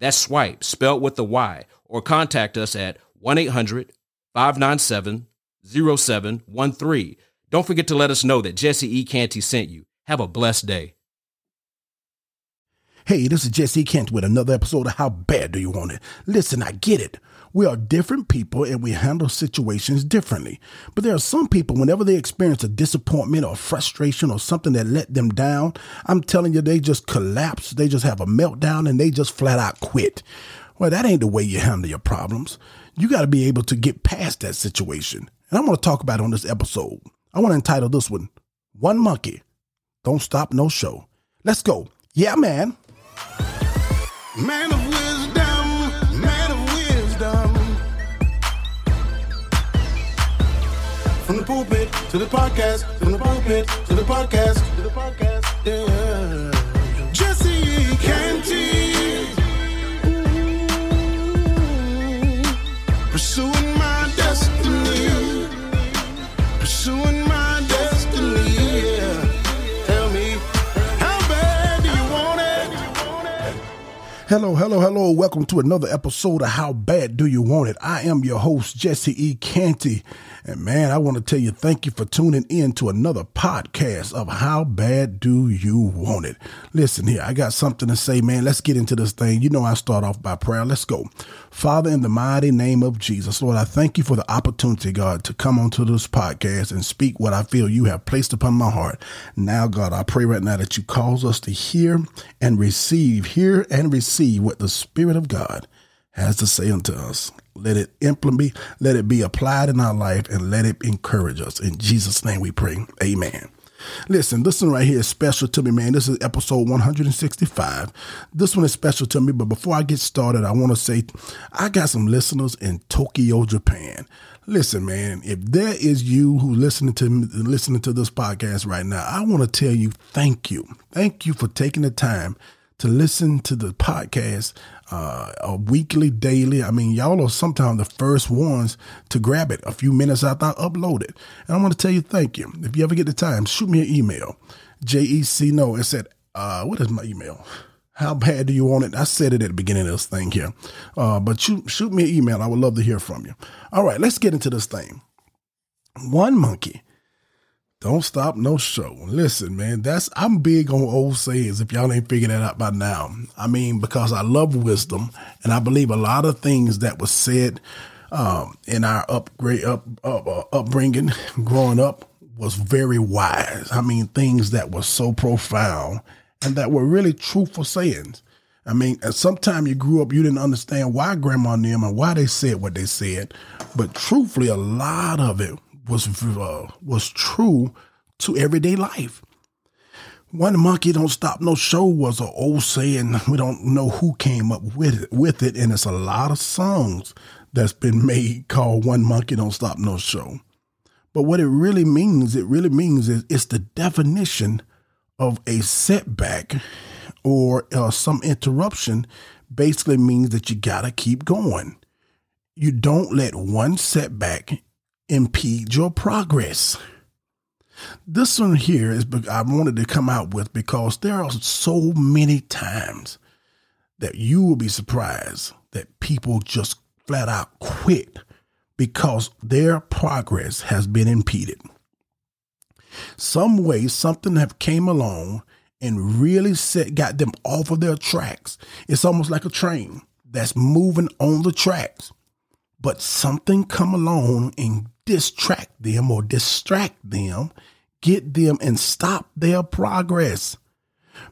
That's swipe, spelled with the Y, or contact us at 1 800 597 0713. Don't forget to let us know that Jesse E. Canty sent you. Have a blessed day. Hey, this is Jesse Canty with another episode of How Bad Do You Want It? Listen, I get it. We are different people and we handle situations differently. But there are some people, whenever they experience a disappointment or frustration or something that let them down, I'm telling you, they just collapse. They just have a meltdown and they just flat out quit. Well, that ain't the way you handle your problems. You got to be able to get past that situation. And I'm going to talk about it on this episode. I want to entitle this one, One Monkey, Don't Stop No Show. Let's go. Yeah, man. Man of wisdom, From the pulpit to the podcast, from the pulpit to the podcast, to the podcast, yeah. Hello, hello, hello. Welcome to another episode of How Bad Do You Want It? I am your host, Jesse E. Canty. And man, I want to tell you thank you for tuning in to another podcast of How Bad Do You Want It? Listen here, I got something to say, man. Let's get into this thing. You know, I start off by prayer. Let's go. Father, in the mighty name of Jesus, Lord, I thank you for the opportunity, God, to come onto this podcast and speak what I feel you have placed upon my heart. Now, God, I pray right now that you cause us to hear and receive, hear and receive what the Spirit of God has to say unto us. Let it implement, let it be applied in our life, and let it encourage us. In Jesus' name we pray. Amen. Listen, this one right here is special to me, man. This is episode 165. This one is special to me, but before I get started, I want to say I got some listeners in Tokyo, Japan. Listen, man, if there is you who listening to listening to this podcast right now, I want to tell you thank you. Thank you for taking the time to listen to the podcast uh, uh, weekly, daily. I mean, y'all are sometimes the first ones to grab it a few minutes after I upload it. And I want to tell you thank you. If you ever get the time, shoot me an email. JEC no, it said, uh, what is my email? How bad do you want it? I said it at the beginning of this thing here. Uh, but shoot, shoot me an email. I would love to hear from you. All right, let's get into this thing. One monkey don't stop no show. Listen, man, that's I'm big on old sayings. If y'all ain't figured that out by now, I mean, because I love wisdom, and I believe a lot of things that was said um, in our upgrade up, up uh, upbringing, growing up, was very wise. I mean, things that were so profound and that were really truthful sayings. I mean, at some time you grew up, you didn't understand why grandma and them and why they said what they said, but truthfully, a lot of it was uh, was true to everyday life. One monkey don't stop no show was an old saying. We don't know who came up with it, with it, and it's a lot of songs that's been made called "One Monkey Don't Stop No Show." But what it really means, it really means is it's the definition of a setback or uh, some interruption. Basically means that you gotta keep going. You don't let one setback impede your progress. This one here is I wanted to come out with because there are so many times that you will be surprised that people just flat out quit because their progress has been impeded. Some way something have came along and really set got them off of their tracks. It's almost like a train that's moving on the tracks but something come along and distract them or distract them, get them and stop their progress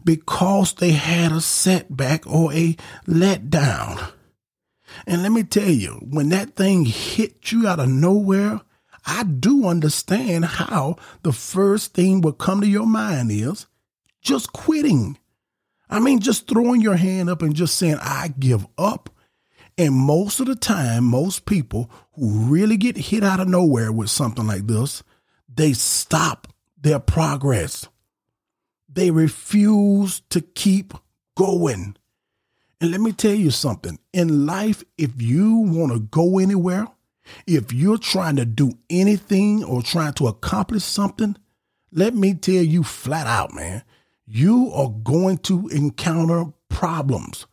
because they had a setback or a letdown. And let me tell you, when that thing hit you out of nowhere, I do understand how the first thing will come to your mind is just quitting. I mean, just throwing your hand up and just saying, I give up And most of the time, most people who really get hit out of nowhere with something like this, they stop their progress. They refuse to keep going. And let me tell you something in life, if you want to go anywhere, if you're trying to do anything or trying to accomplish something, let me tell you flat out, man, you are going to encounter problems.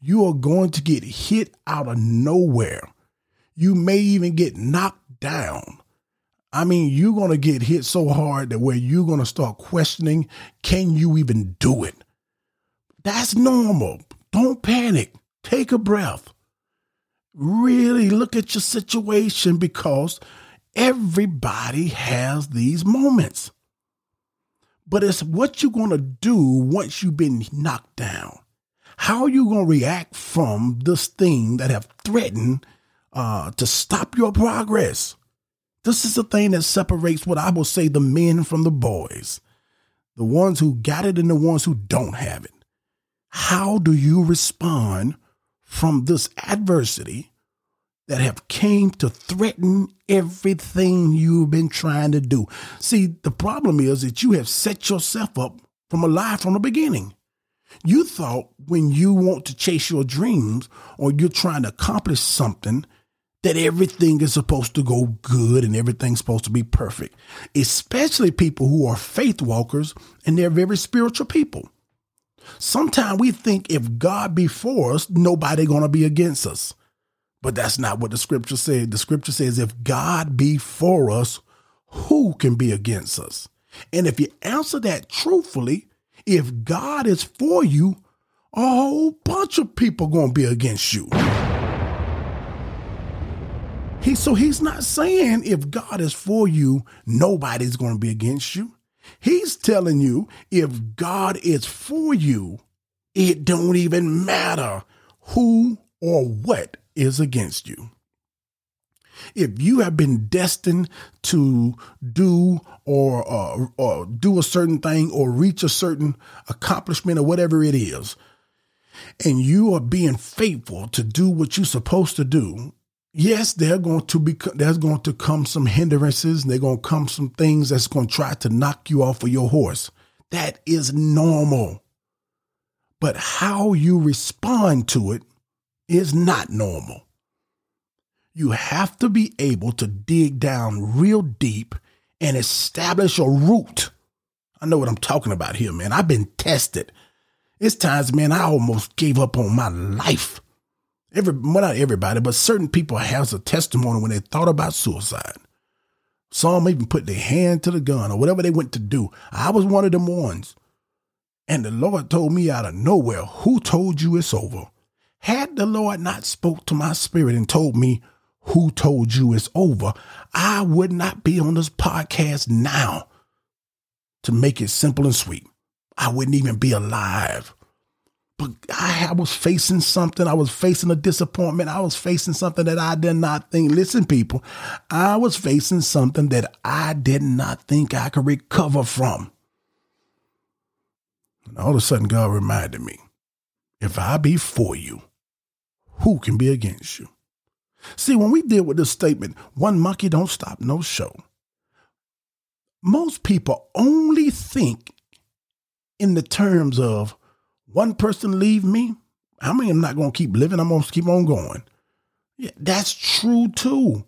You are going to get hit out of nowhere. You may even get knocked down. I mean, you're going to get hit so hard that where you're going to start questioning, can you even do it? That's normal. Don't panic. Take a breath. Really look at your situation because everybody has these moments. But it's what you're going to do once you've been knocked down. How are you going to react from this thing that have threatened uh, to stop your progress? This is the thing that separates what I will say the men from the boys, the ones who got it and the ones who don't have it. How do you respond from this adversity that have came to threaten everything you've been trying to do? See, the problem is that you have set yourself up from a lie from the beginning. You thought when you want to chase your dreams or you're trying to accomplish something that everything is supposed to go good and everything's supposed to be perfect, especially people who are faith walkers and they're very spiritual people. Sometimes we think if God be for us, nobody going to be against us. But that's not what the scripture said. The scripture says if God be for us, who can be against us? And if you answer that truthfully, if God is for you, a whole bunch of people going to be against you. He, so he's not saying if God is for you, nobody's going to be against you. He's telling you if God is for you, it don't even matter who or what is against you. If you have been destined to do or, uh, or do a certain thing or reach a certain accomplishment or whatever it is, and you are being faithful to do what you're supposed to do, yes, there are going to be there's going to come some hindrances, and there's going to come some things that's going to try to knock you off of your horse. That is normal. But how you respond to it is not normal. You have to be able to dig down real deep and establish a root. I know what I'm talking about here, man. I've been tested. It's times, man, I almost gave up on my life Every, well, not everybody, but certain people has a testimony when they thought about suicide. Some even put their hand to the gun or whatever they went to do. I was one of them ones. And the Lord told me out of nowhere, who told you it's over? Had the Lord not spoke to my spirit and told me, who told you it's over, I would not be on this podcast now to make it simple and sweet. I wouldn't even be alive but I, was facing something. I was facing a disappointment. I was facing something that I did not think. Listen, people, I was facing something that I did not think I could recover from. And all of a sudden, God reminded me if I be for you, who can be against you? See, when we deal with this statement, one monkey don't stop no show, most people only think in the terms of one person leave me, I mean, I'm not going to keep living. I'm going to keep on going. Yeah, that's true too.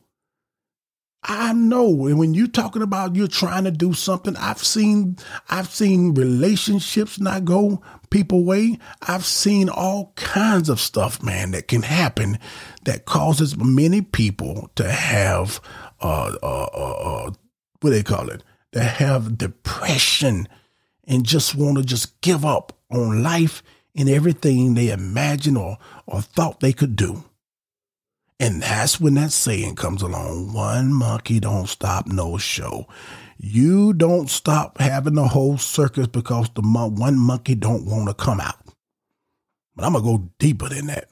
I know. And when you're talking about you're trying to do something, I've seen, I've seen relationships not go people way. I've seen all kinds of stuff, man, that can happen that causes many people to have, uh, uh, uh, uh what do they call it? To have depression and just want to just give up on life and everything they imagined or, or thought they could do. And that's when that saying comes along one monkey don't stop no show. You don't stop having the whole circus because the one monkey don't want to come out. But I'm going to go deeper than that.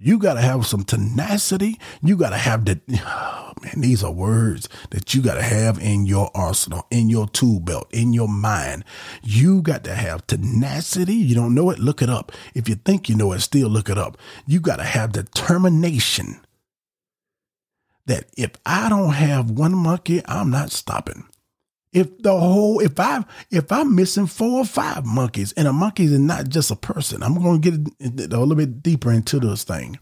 You got to have some tenacity. You got to have the, oh man, these are words that you got to have in your arsenal, in your tool belt, in your mind. You got to have tenacity. You don't know it? Look it up. If you think you know it, still look it up. You got to have determination that if I don't have one monkey, I'm not stopping. If the whole, if I, if I'm missing four or five monkeys, and a monkey is not just a person, I'm going to get a little bit deeper into this thing.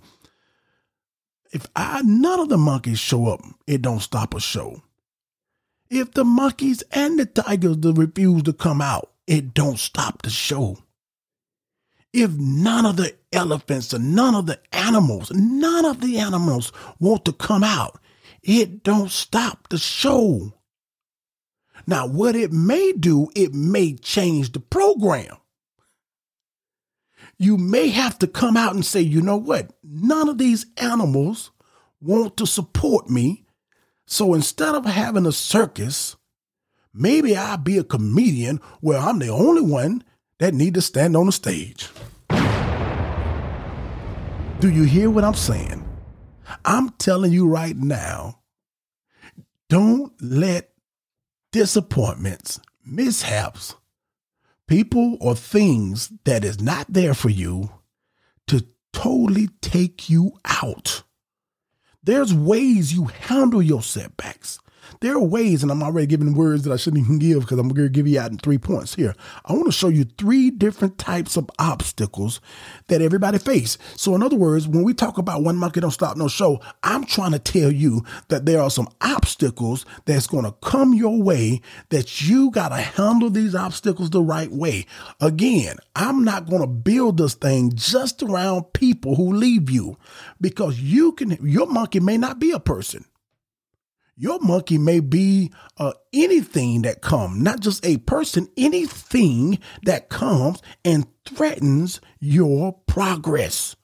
If I none of the monkeys show up, it don't stop a show. If the monkeys and the tigers refuse to come out, it don't stop the show. If none of the elephants and none of the animals, none of the animals want to come out, it don't stop the show. Now, what it may do, it may change the program. You may have to come out and say, you know what? None of these animals want to support me. So instead of having a circus, maybe I'll be a comedian where I'm the only one that need to stand on the stage. Do you hear what I'm saying? I'm telling you right now, don't let disappointments, mishaps, people or things that is not there for you to totally take you out. There's ways you handle your setbacks. There are ways, and I'm already giving words that I shouldn't even give because I'm going to give you out in three points here. I want to show you three different types of obstacles that everybody face. So, in other words, when we talk about one monkey don't stop no show, I'm trying to tell you that there are some obstacles that's going to come your way that you got to handle these obstacles the right way. Again, I'm not going to build this thing just around people who leave you because you can, your monkey may not be a person. Your monkey may be uh, anything that comes, not just a person, anything that comes and threatens your progress.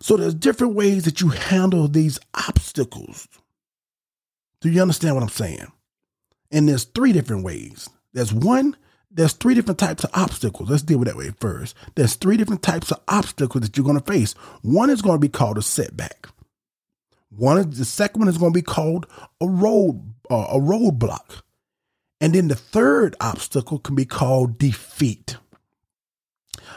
So there's different ways that you handle these obstacles. Do you understand what I'm saying? And there's three different ways. There's one, there's three different types of obstacles. Let's deal with that way first. There's three different types of obstacles that you're going to face. One is going to be called a setback. One the second one is going to be called a road uh, a roadblock, and then the third obstacle can be called defeat.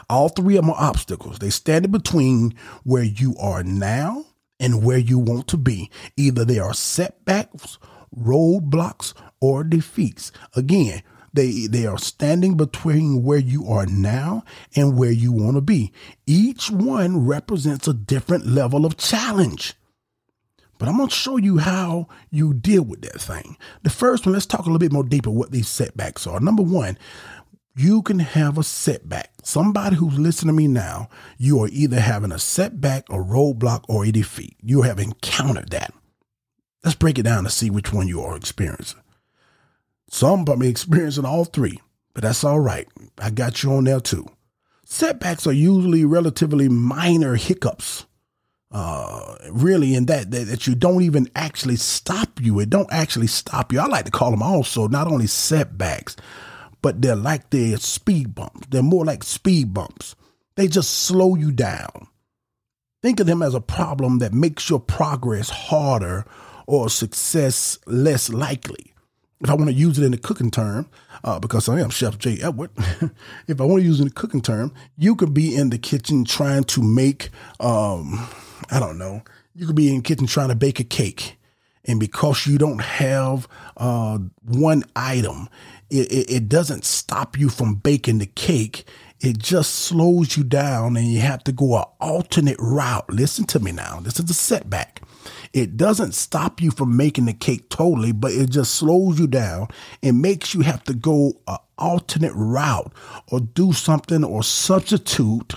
All three of them are obstacles. They stand in between where you are now and where you want to be. Either they are setbacks, roadblocks, or defeats. Again, they they are standing between where you are now and where you want to be. Each one represents a different level of challenge. But I'm going to show you how you deal with that thing. The first one, let's talk a little bit more deeper what these setbacks are. Number one, you can have a setback. Somebody who's listening to me now, you are either having a setback, a roadblock, or a defeat. You have encountered that. Let's break it down to see which one you are experiencing. Some be experiencing all three, but that's all right. I got you on there too. Setbacks are usually relatively minor hiccups uh, really in that, that, that you don't even actually stop you. It don't actually stop you. I like to call them also not only setbacks, but they're like their speed bumps. They're more like speed bumps. They just slow you down. Think of them as a problem that makes your progress harder or success less likely. If I want to use it in a cooking term, uh, because I am Chef Jay Edward, if I want to use it in a cooking term, you could be in the kitchen trying to make um, I don't know. You could be in the kitchen trying to bake a cake, and because you don't have uh, one item, it, it, it doesn't stop you from baking the cake. It just slows you down, and you have to go an alternate route. Listen to me now. This is a setback. It doesn't stop you from making the cake totally, but it just slows you down and makes you have to go an alternate route or do something or substitute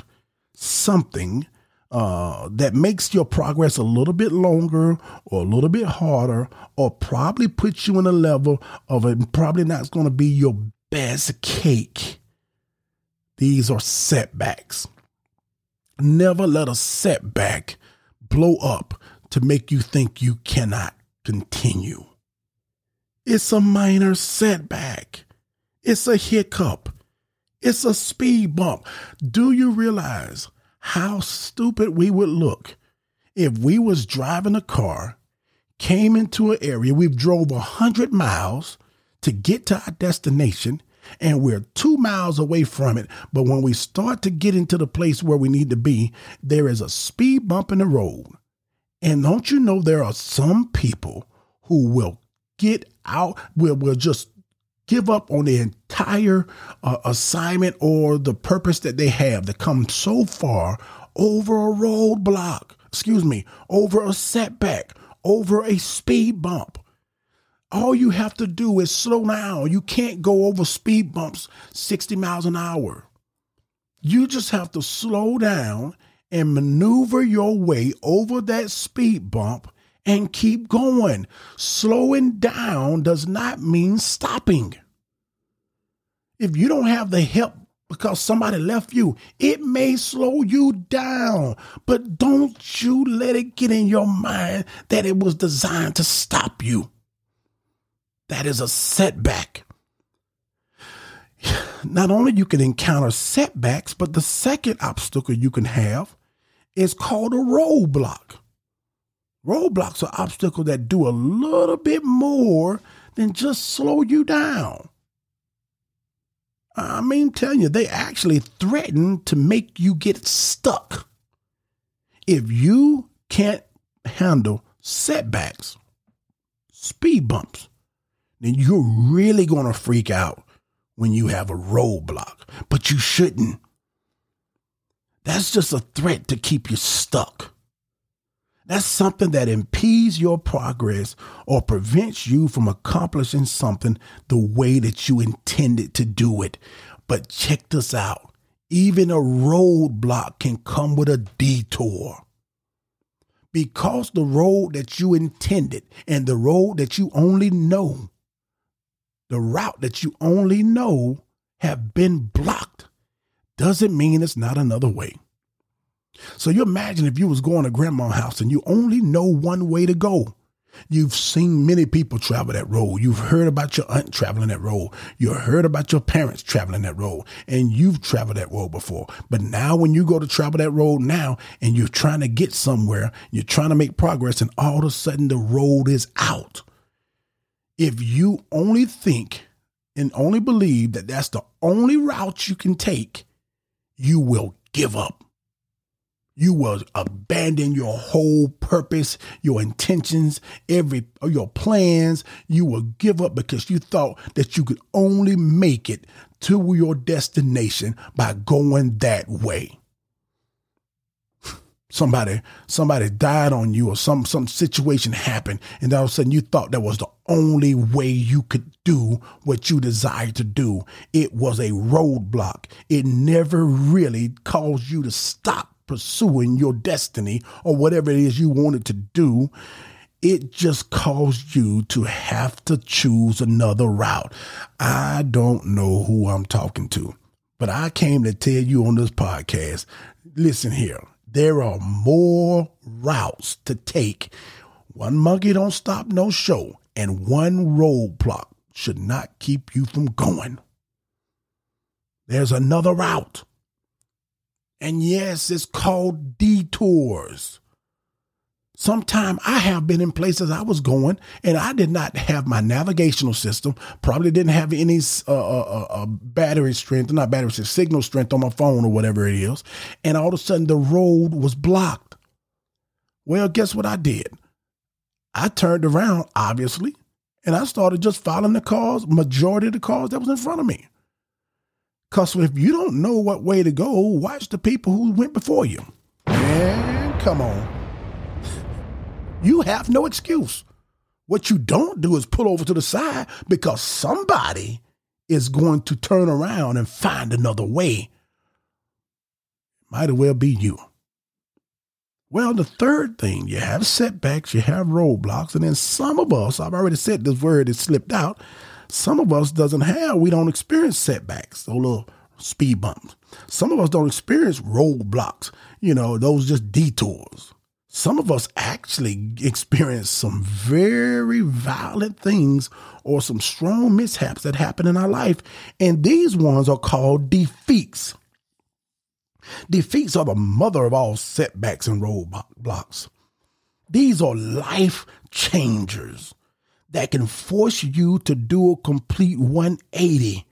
something uh, that makes your progress a little bit longer or a little bit harder, or probably puts you in a level of it probably not going to be your best cake. These are setbacks. Never let a setback blow up to make you think you cannot continue. It's a minor setback. It's a hiccup. It's a speed bump. Do you realize how stupid we would look if we was driving a car, came into an area, we've drove a hundred miles to get to our destination, and we're two miles away from it. But when we start to get into the place where we need to be, there is a speed bump in the road. And don't you know there are some people who will get out, will, will just give up on the entire uh, assignment or the purpose that they have to come so far over a roadblock, excuse me, over a setback, over a speed bump. All you have to do is slow down. You can't go over speed bumps 60 miles an hour. You just have to slow down and maneuver your way over that speed bump and keep going. Slowing down does not mean stopping. If you don't have the help because somebody left you, it may slow you down. But don't you let it get in your mind that it was designed to stop you. That is a setback. Not only you can encounter setbacks, but the second obstacle you can have is called a roadblock. Roadblocks are obstacles that do a little bit more than just slow you down. I mean, telling you, they actually threaten to make you get stuck. If you can't handle setbacks, speed bumps, then you're really going to freak out when you have a roadblock. But you shouldn't. That's just a threat to keep you stuck. That's something that impedes your progress or prevents you from accomplishing something the way that you intended to do it. But check this out. Even a roadblock can come with a detour because the road that you intended and the road that you only know the route that you only know have been blocked doesn't mean it's not another way. So you imagine if you was going to grandma's house and you only know one way to go. You've seen many people travel that road. You've heard about your aunt traveling that road. You heard about your parents traveling that road and you've traveled that road before. But now when you go to travel that road now and you're trying to get somewhere, you're trying to make progress and all of a sudden the road is out if you only think and only believe that that's the only route you can take, you will give up. You will abandon your whole purpose, your intentions, every your plans. You will give up because you thought that you could only make it to your destination by going that way. Somebody somebody died on you or some some situation happened and all of a sudden you thought that was the only way you could do what you desired to do. It was a roadblock. It never really caused you to stop pursuing your destiny or whatever it is you wanted to do it just caused you to have to choose another route i don't know who i'm talking to but i came to tell you on this podcast listen here there are more routes to take. One monkey don't stop no show, and one roadblock should not keep you from going. There's another route. And yes, it's called detours. Sometime I have been in places I was going and I did not have my navigational system, probably didn't have any uh, uh, uh, uh, battery strength, not battery strength, signal strength on my phone or whatever it is. And all of a sudden the road was blocked. Well, guess what I did? I turned around, obviously, and I started just following the cars, majority of the cars that was in front of me. Because if you don't know what way to go, watch the people who went before you. Man, come on. You have no excuse. What you don't do is pull over to the side because somebody is going to turn around and find another way. Might as well be you. Well, the third thing, you have setbacks, you have roadblocks, and then some of us, I've already said this word, it slipped out. Some of us doesn't have, we don't experience setbacks, those little speed bumps. Some of us don't experience roadblocks, you know, those just detours some of us actually experience some very violent things or some strong mishaps that happen in our life. And these ones are called defeats. Defeats are the mother of all setbacks and roadblocks. These are life changers that can force you to do a complete 180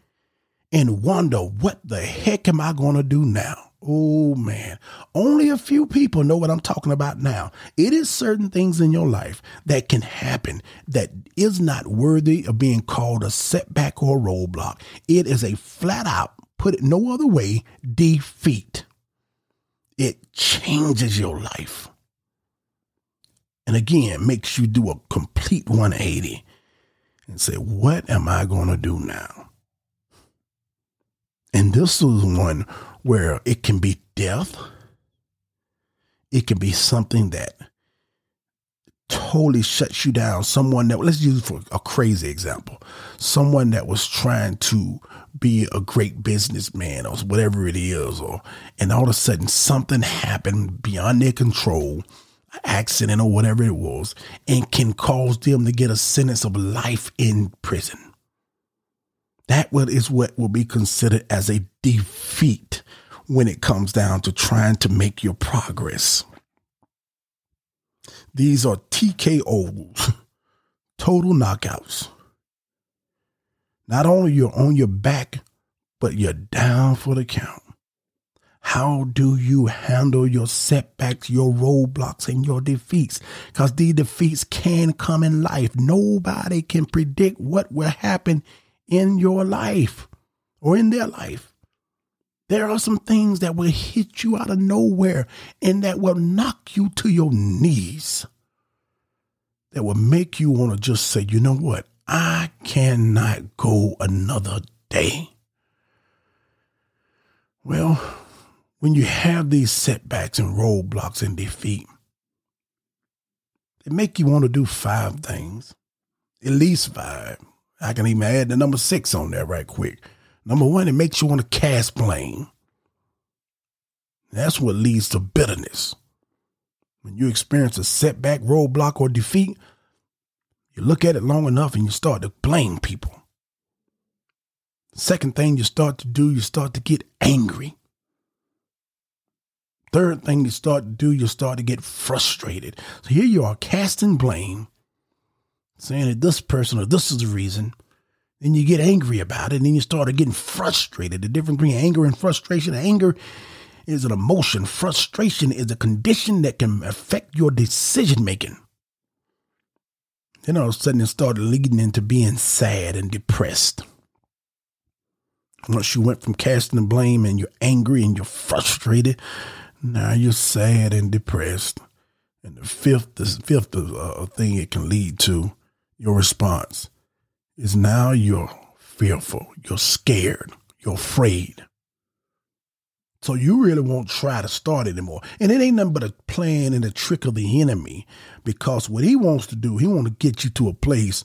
and wonder, what the heck am I going to do now? Oh man, only a few people know what I'm talking about now. It is certain things in your life that can happen that is not worthy of being called a setback or a roadblock. It is a flat out, put it no other way, defeat. It changes your life. And again, makes you do a complete 180 and say, what am I going to do now? And this is one where it can be death. It can be something that totally shuts you down. Someone that, let's use for a crazy example, someone that was trying to be a great businessman or whatever it is, or, and all of a sudden something happened beyond their control, accident or whatever it was, and can cause them to get a sentence of life in prison. That is what will be considered as a defeat when it comes down to trying to make your progress. These are TKOs, total knockouts. Not only you're on your back, but you're down for the count. How do you handle your setbacks, your roadblocks, and your defeats? Because these defeats can come in life. Nobody can predict what will happen in your life or in their life. There are some things that will hit you out of nowhere and that will knock you to your knees. That will make you want to just say, you know what? I cannot go another day. Well, when you have these setbacks and roadblocks and defeat, they make you want to do five things, at least five. I can even add the number six on there right quick. Number one, it makes you want to cast blame. That's what leads to bitterness. When you experience a setback, roadblock, or defeat, you look at it long enough and you start to blame people. Second thing you start to do, you start to get angry. Third thing you start to do, you start to get frustrated. So here you are casting blame saying that this person or this is the reason. Then you get angry about it, and then you start getting frustrated. The difference between anger and frustration anger is an emotion, frustration is a condition that can affect your decision making. Then all of a sudden it started leading into being sad and depressed. Once you went from casting the blame and you're angry and you're frustrated, now you're sad and depressed. And the fifth, the fifth uh, thing it can lead to your response is now you're fearful, you're scared, you're afraid. So you really won't try to start anymore. And it ain't nothing but a plan and a trick of the enemy because what he wants to do, he want to get you to a place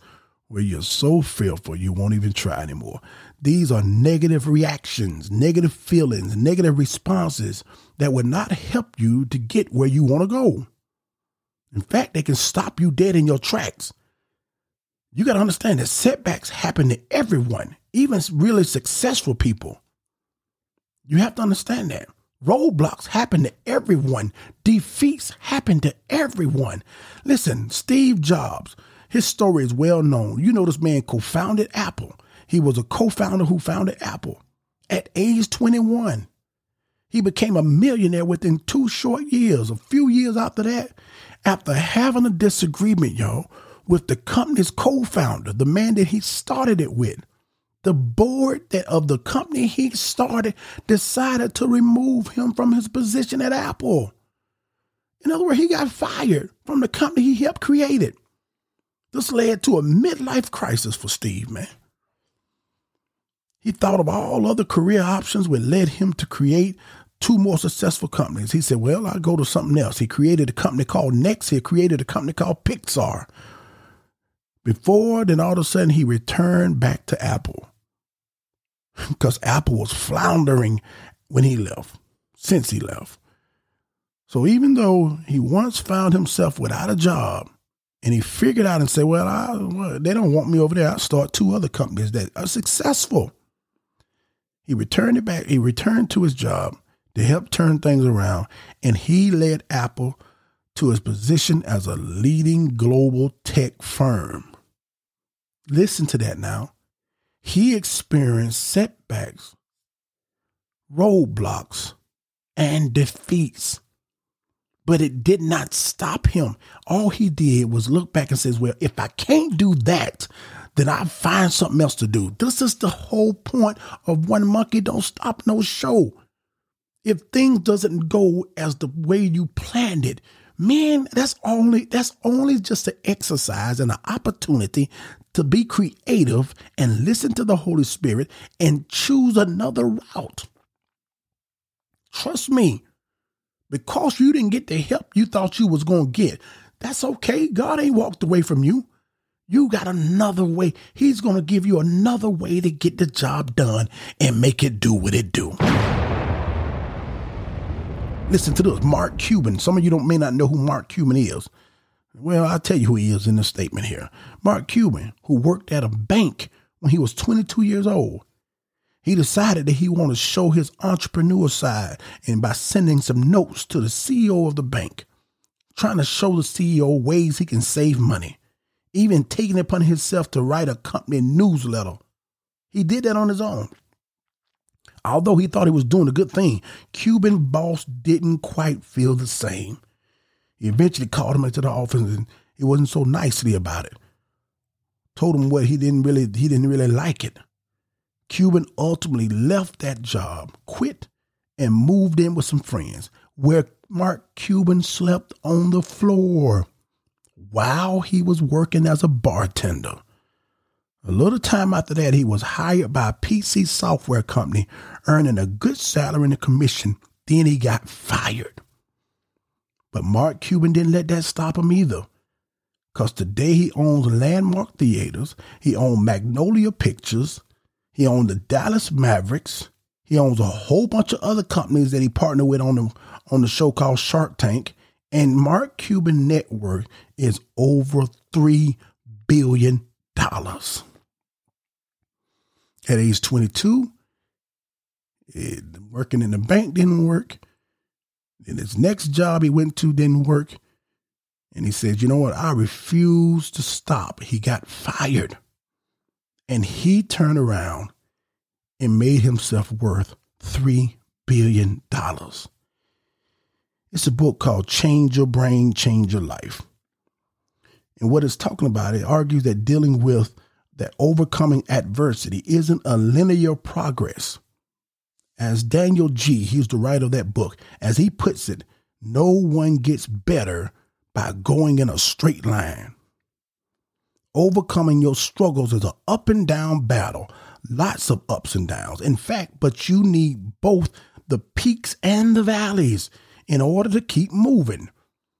where you're so fearful you won't even try anymore. These are negative reactions, negative feelings, negative responses that will not help you to get where you want to go. In fact, they can stop you dead in your tracks you got to understand that setbacks happen to everyone, even really successful people. You have to understand that. Roadblocks happen to everyone. Defeats happen to everyone. Listen, Steve Jobs, his story is well known. You know, this man co founded Apple. He was a co founder who founded Apple. At age 21, he became a millionaire within two short years. A few years after that, after having a disagreement, y'all, with the company's co-founder, the man that he started it with. The board that of the company he started decided to remove him from his position at Apple. In other words, he got fired from the company he helped create. This led to a midlife crisis for Steve, man. He thought of all other career options which led him to create two more successful companies. He said, Well, I'll go to something else. He created a company called Next. He created a company called Pixar, before, then all of a sudden he returned back to Apple because Apple was floundering when he left, since he left. So even though he once found himself without a job, and he figured out and said, "Well, I, well, they don't want me over there. I'll start two other companies that are successful." He returned it back. He returned to his job. To help turn things around, and he led Apple to his position as a leading global tech firm. Listen to that now. He experienced setbacks, roadblocks, and defeats. But it did not stop him. All he did was look back and says, Well, if I can't do that, then I find something else to do. This is the whole point of one monkey don't stop no show. If things doesn't go as the way you planned it, man, that's only that's only just an exercise and an opportunity to be creative and listen to the Holy Spirit and choose another route. Trust me, because you didn't get the help you thought you was to get. That's okay. God ain't walked away from you. You got another way. He's to give you another way to get the job done and make it do what it do. Listen to this. Mark Cuban. Some of you don't may not know who Mark Cuban is. Well, I'll tell you who he is in this statement here. Mark Cuban, who worked at a bank when he was 22 years old. He decided that he wanted to show his entrepreneur side and by sending some notes to the CEO of the bank, trying to show the CEO ways he can save money, even taking it upon himself to write a company newsletter. He did that on his own. Although he thought he was doing a good thing, Cuban boss didn't quite feel the same. He eventually called him into the office and he wasn't so nicely about it. Told him what he didn't really he didn't really like it. Cuban ultimately left that job, quit, and moved in with some friends, where Mark Cuban slept on the floor while he was working as a bartender. A little time after that, he was hired by a PC software company, earning a good salary and a commission. Then he got fired. But Mark Cuban didn't let that stop him either. Because today he owns Landmark Theaters, he owns Magnolia Pictures, he owns the Dallas Mavericks. He owns a whole bunch of other companies that he partnered with on the on the show called Shark Tank. And Mark Cuban net worth is over three billion dollars. At age 22, it, working in the bank didn't work. And his next job he went to didn't work. And he said, You know what? I refuse to stop. He got fired. And he turned around and made himself worth $3 billion. It's a book called Change Your Brain, Change Your Life. And what it's talking about, it argues that dealing with that overcoming adversity isn't a linear progress. As Daniel G., he's the writer of that book, as he puts it, no one gets better by going in a straight line. Overcoming your struggles is an up and down battle, lots of ups and downs. In fact, but you need both the peaks and the valleys in order to keep moving.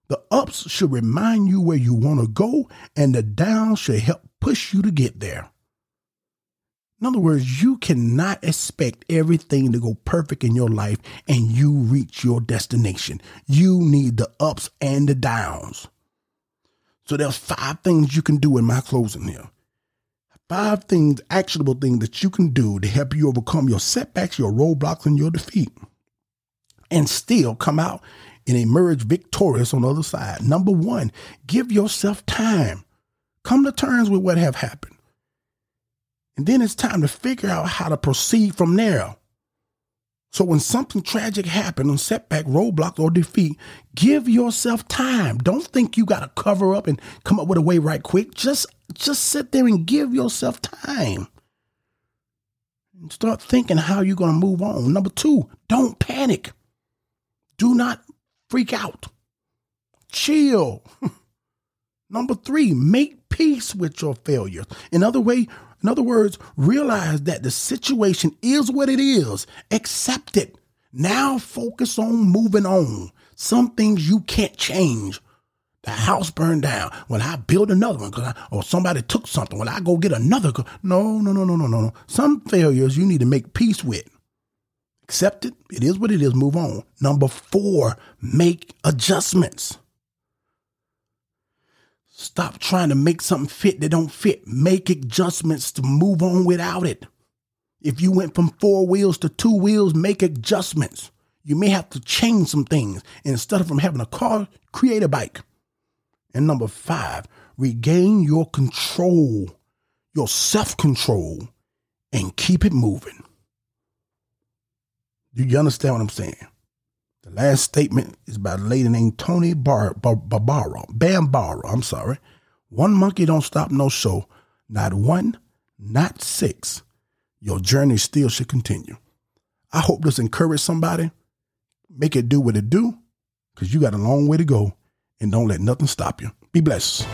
The ups should remind you where you want to go, and the downs should help push you to get there. In other words, you cannot expect everything to go perfect in your life and you reach your destination. You need the ups and the downs. So there's five things you can do in my closing here. Five things, actionable things that you can do to help you overcome your setbacks, your roadblocks, and your defeat. And still come out and emerge victorious on the other side. Number one, give yourself time. Come to terms with what have happened. And then it's time to figure out how to proceed from there. So when something tragic happens, a setback, roadblock, or defeat, give yourself time. Don't think you got to cover up and come up with a way right quick. Just just sit there and give yourself time. And start thinking how you're to move on. Number two, don't panic. Do not freak out. Chill. Number three, make peace with your failures. In other way, in other words, realize that the situation is what it is. Accept it. Now focus on moving on. Some things you can't change. The house burned down. Well, I build another one because or somebody took something. Well, I go get another. No, no, no, no, no, no. Some failures you need to make peace with. Accept it. It is what it is. Move on. Number four, make adjustments. Stop trying to make something fit that don't fit. Make adjustments to move on without it. If you went from four wheels to two wheels, make adjustments. You may have to change some things. Instead of from having a car, create a bike. And number five, regain your control, your self control, and keep it moving. Do you understand what I'm saying? The last statement is by a lady named Toni Bar- Bar- Barbara, Bambara. I'm sorry. One monkey don't stop no show. Not one, not six. Your journey still should continue. I hope this encourage somebody. Make it do what it do, because you got a long way to go, and don't let nothing stop you. Be blessed.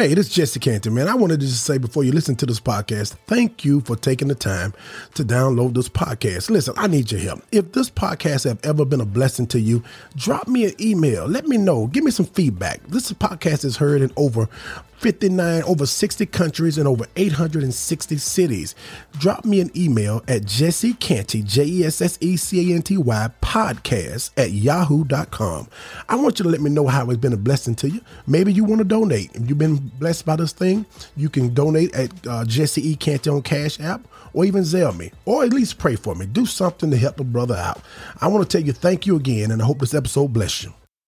Hey, this is Jesse Canty, man. I wanted to just say before you listen to this podcast, thank you for taking the time to download this podcast. Listen, I need your help. If this podcast have ever been a blessing to you, drop me an email. Let me know. Give me some feedback. This podcast is heard in over 59, over 60 countries and over 860 cities. Drop me an email at Jesse Canty, J E S S E C A N T Y, podcast at yahoo.com. I want you to let me know how it's been a blessing to you. Maybe you want to donate. If you've been blessed by this thing, you can donate at uh, Jesse E. Canty on Cash App or even Zelle me, or at least pray for me. Do something to help a brother out. I want to tell you thank you again, and I hope this episode bless you.